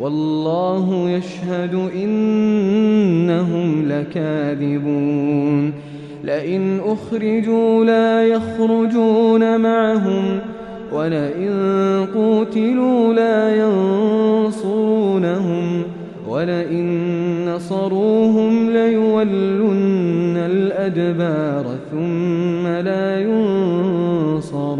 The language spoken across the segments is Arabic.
والله يشهد إنهم لكاذبون. لئن أخرجوا لا يخرجون معهم ولئن قوتلوا لا ينصرونهم ولئن نصروهم ليولن الأدبار ثم لا ينصرون.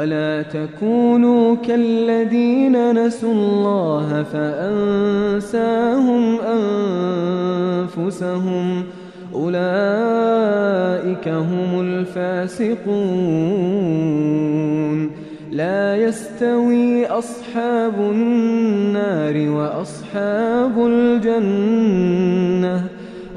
ولا تكونوا كالذين نسوا الله فأنساهم أنفسهم أولئك هم الفاسقون لا يستوي أصحاب النار وأصحاب الجنة